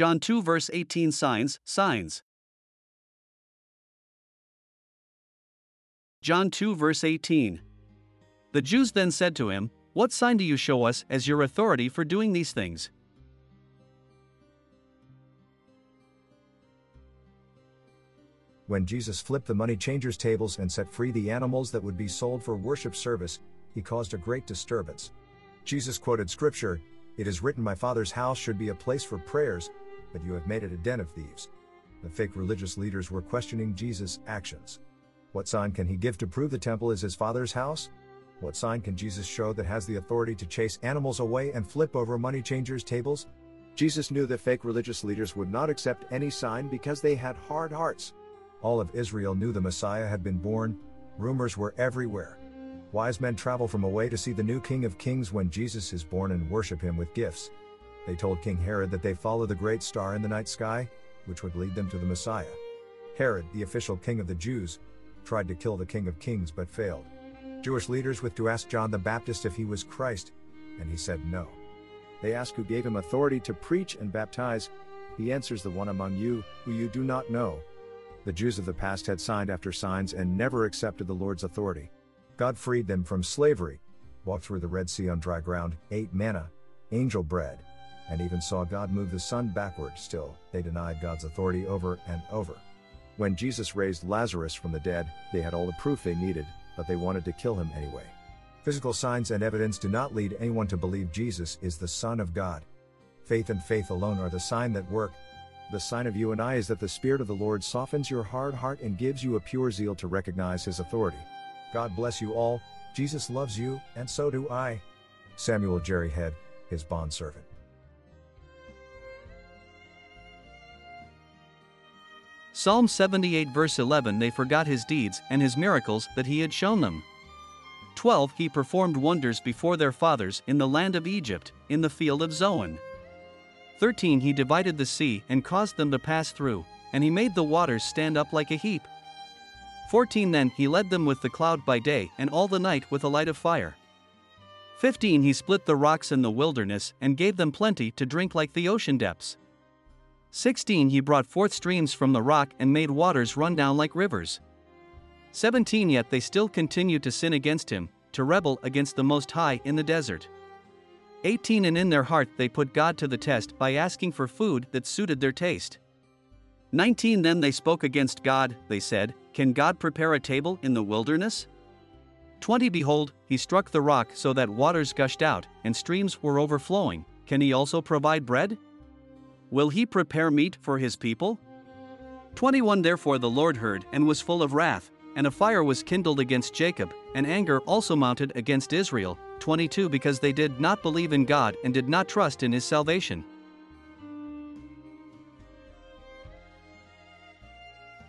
John 2 verse 18 Signs, signs. John 2 verse 18. The Jews then said to him, What sign do you show us as your authority for doing these things? When Jesus flipped the money changers' tables and set free the animals that would be sold for worship service, he caused a great disturbance. Jesus quoted scripture It is written, My Father's house should be a place for prayers, but you have made it a den of thieves. The fake religious leaders were questioning Jesus' actions. What sign can he give to prove the temple is his Father's house? What sign can Jesus show that has the authority to chase animals away and flip over money changers' tables? Jesus knew that fake religious leaders would not accept any sign because they had hard hearts. All of Israel knew the Messiah had been born, rumors were everywhere. Wise men travel from away to see the new King of Kings when Jesus is born and worship him with gifts. They told King Herod that they follow the great star in the night sky, which would lead them to the Messiah. Herod, the official king of the Jews, tried to kill the King of Kings but failed. Jewish leaders went to ask John the Baptist if he was Christ, and he said no. They ask who gave him authority to preach and baptize. He answers the one among you, who you do not know, the Jews of the past had signed after signs and never accepted the Lord's authority. God freed them from slavery, walked through the Red Sea on dry ground, ate manna, angel bread, and even saw God move the sun backward. Still, they denied God's authority over and over. When Jesus raised Lazarus from the dead, they had all the proof they needed, but they wanted to kill him anyway. Physical signs and evidence do not lead anyone to believe Jesus is the Son of God. Faith and faith alone are the sign that work, the sign of you and I is that the Spirit of the Lord softens your hard heart and gives you a pure zeal to recognize His authority. God bless you all, Jesus loves you, and so do I. Samuel Jerry Head, his bondservant. Psalm 78 verse 11 They forgot his deeds and his miracles that he had shown them. 12 He performed wonders before their fathers in the land of Egypt, in the field of Zoan. 13 He divided the sea and caused them to pass through, and he made the waters stand up like a heap. 14 Then he led them with the cloud by day and all the night with a light of fire. 15 He split the rocks in the wilderness and gave them plenty to drink like the ocean depths. 16 He brought forth streams from the rock and made waters run down like rivers. 17 Yet they still continued to sin against him, to rebel against the Most High in the desert. 18 And in their heart they put God to the test by asking for food that suited their taste. 19 Then they spoke against God, they said, Can God prepare a table in the wilderness? 20 Behold, he struck the rock so that waters gushed out, and streams were overflowing. Can he also provide bread? Will he prepare meat for his people? 21 Therefore the Lord heard and was full of wrath, and a fire was kindled against Jacob, and anger also mounted against Israel. 22 Because they did not believe in God and did not trust in his salvation.